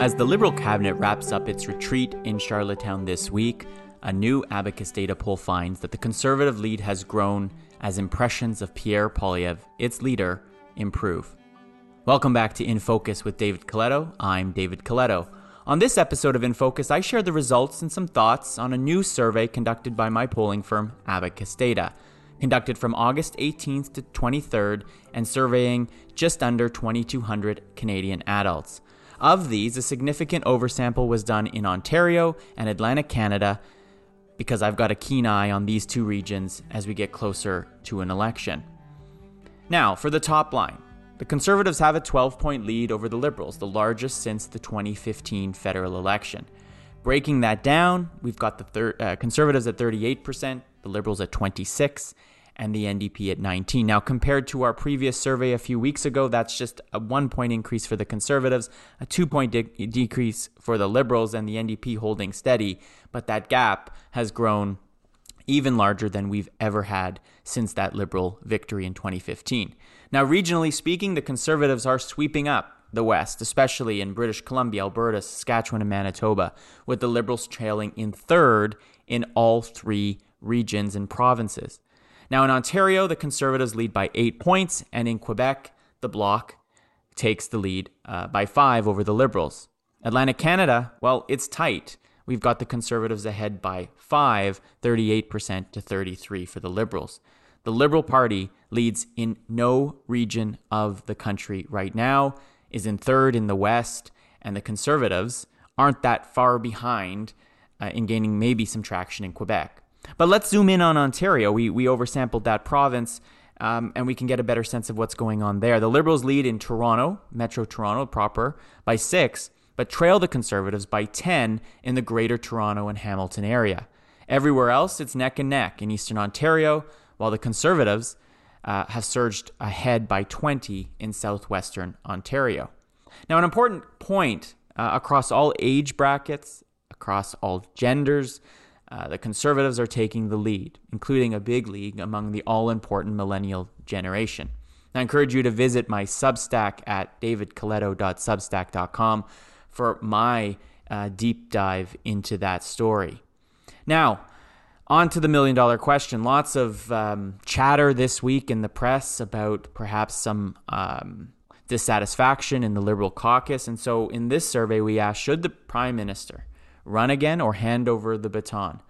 As the Liberal cabinet wraps up its retreat in Charlottetown this week, a new Abacus data poll finds that the Conservative lead has grown as impressions of Pierre Poilievre, its leader, improve. Welcome back to In Focus with David Coletto. I'm David Coletto. On this episode of In Focus, I share the results and some thoughts on a new survey conducted by my polling firm, Abacus Data, conducted from August 18th to 23rd and surveying just under 2,200 Canadian adults. Of these, a significant oversample was done in Ontario and Atlantic Canada because I've got a keen eye on these two regions as we get closer to an election. Now, for the top line. The Conservatives have a 12 point lead over the Liberals, the largest since the 2015 federal election. Breaking that down, we've got the thir- uh, Conservatives at 38%, the Liberals at 26, and the NDP at 19. Now, compared to our previous survey a few weeks ago, that's just a one point increase for the Conservatives, a two point de- decrease for the Liberals, and the NDP holding steady. But that gap has grown even larger than we've ever had since that Liberal victory in 2015. Now, regionally speaking, the Conservatives are sweeping up the West, especially in British Columbia, Alberta, Saskatchewan, and Manitoba, with the Liberals trailing in third in all three regions and provinces. Now, in Ontario, the Conservatives lead by eight points, and in Quebec, the Bloc takes the lead uh, by five over the Liberals. Atlantic Canada, well, it's tight. We've got the Conservatives ahead by five, 38% to 33 for the Liberals. The Liberal Party leads in no region of the country right now, is in third in the West, and the Conservatives aren't that far behind uh, in gaining maybe some traction in Quebec. But let's zoom in on Ontario. We, we oversampled that province. Um, and we can get a better sense of what's going on there. The Liberals lead in Toronto, Metro Toronto proper, by six, but trail the Conservatives by 10 in the Greater Toronto and Hamilton area. Everywhere else, it's neck and neck. In Eastern Ontario, while the Conservatives uh, have surged ahead by 20 in Southwestern Ontario. Now, an important point uh, across all age brackets, across all genders, uh, the conservatives are taking the lead, including a big league among the all important millennial generation. I encourage you to visit my Substack at davidcoletto.substack.com for my uh, deep dive into that story. Now, on to the million dollar question. Lots of um, chatter this week in the press about perhaps some um, dissatisfaction in the Liberal caucus. And so in this survey, we asked Should the Prime Minister run again or hand over the baton?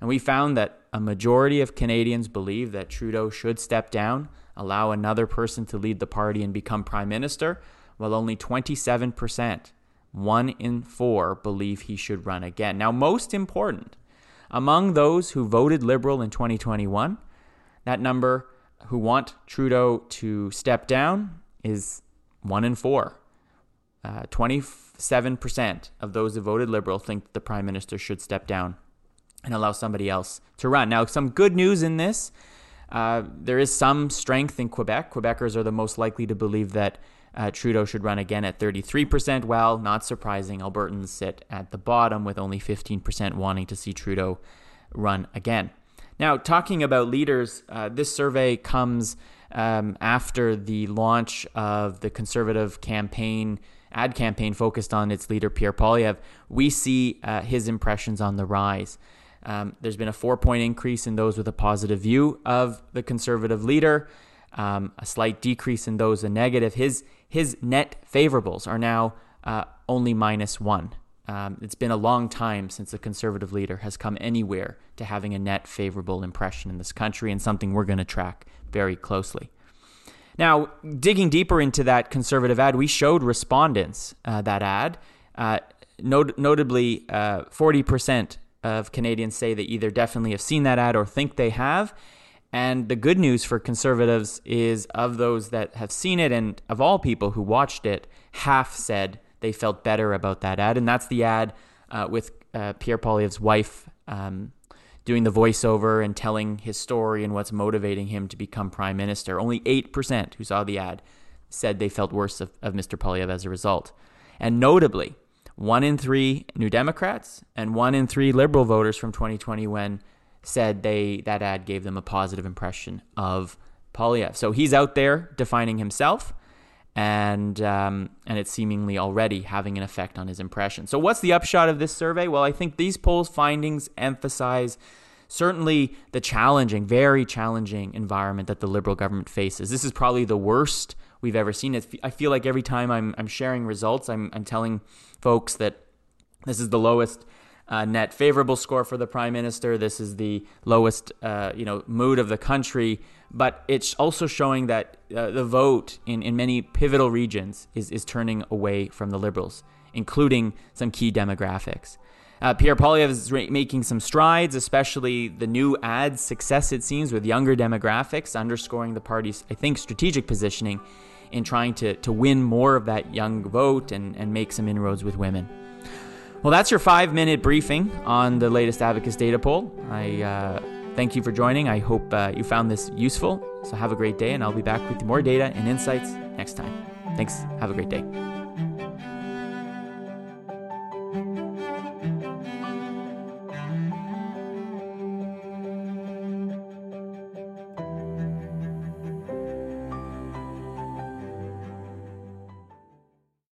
And we found that a majority of Canadians believe that Trudeau should step down, allow another person to lead the party and become Prime Minister, while only 27%, one in four, believe he should run again. Now, most important, among those who voted Liberal in 2021, that number who want Trudeau to step down is one in four. Uh, 27% of those who voted Liberal think the Prime Minister should step down and allow somebody else to run. Now, some good news in this uh, there is some strength in Quebec. Quebecers are the most likely to believe that uh, Trudeau should run again at 33%. Well, not surprising, Albertans sit at the bottom with only 15% wanting to see Trudeau run again. Now, talking about leaders, uh, this survey comes um, after the launch of the Conservative campaign, ad campaign focused on its leader, Pierre Poilievre. We see uh, his impressions on the rise. Um, there's been a four point increase in those with a positive view of the conservative leader, um, a slight decrease in those a negative. His, his net favorables are now uh, only minus one. Um, it's been a long time since the conservative leader has come anywhere to having a net favorable impression in this country, and something we're going to track very closely. Now, digging deeper into that conservative ad, we showed respondents uh, that ad. Uh, not- notably, uh, 40% of Canadians say they either definitely have seen that ad or think they have. And the good news for conservatives is of those that have seen it, and of all people who watched it, half said they felt better about that ad. And that's the ad uh, with uh, Pierre Poilievre's wife um, doing the voiceover and telling his story and what's motivating him to become prime minister. Only 8% who saw the ad said they felt worse of, of Mr. Poilievre as a result. And notably, one in three New Democrats and one in three Liberal voters from 2021 said they that ad gave them a positive impression of Poilievre. So he's out there defining himself, and um, and it's seemingly already having an effect on his impression. So, what's the upshot of this survey? Well, I think these polls findings emphasize certainly the challenging, very challenging environment that the Liberal government faces. This is probably the worst we've ever seen. I feel like every time I'm I'm sharing results, I'm I'm telling folks that this is the lowest uh, net favorable score for the prime minister. This is the lowest, uh, you know, mood of the country. But it's also showing that uh, the vote in, in many pivotal regions is, is turning away from the Liberals, including some key demographics. Uh, Pierre Poilievre is ra- making some strides, especially the new ad's success, it seems, with younger demographics, underscoring the party's, I think, strategic positioning in trying to, to win more of that young vote and, and make some inroads with women. Well, that's your five minute briefing on the latest Abacus data poll. I uh, thank you for joining. I hope uh, you found this useful. So have a great day, and I'll be back with more data and insights next time. Thanks. Have a great day.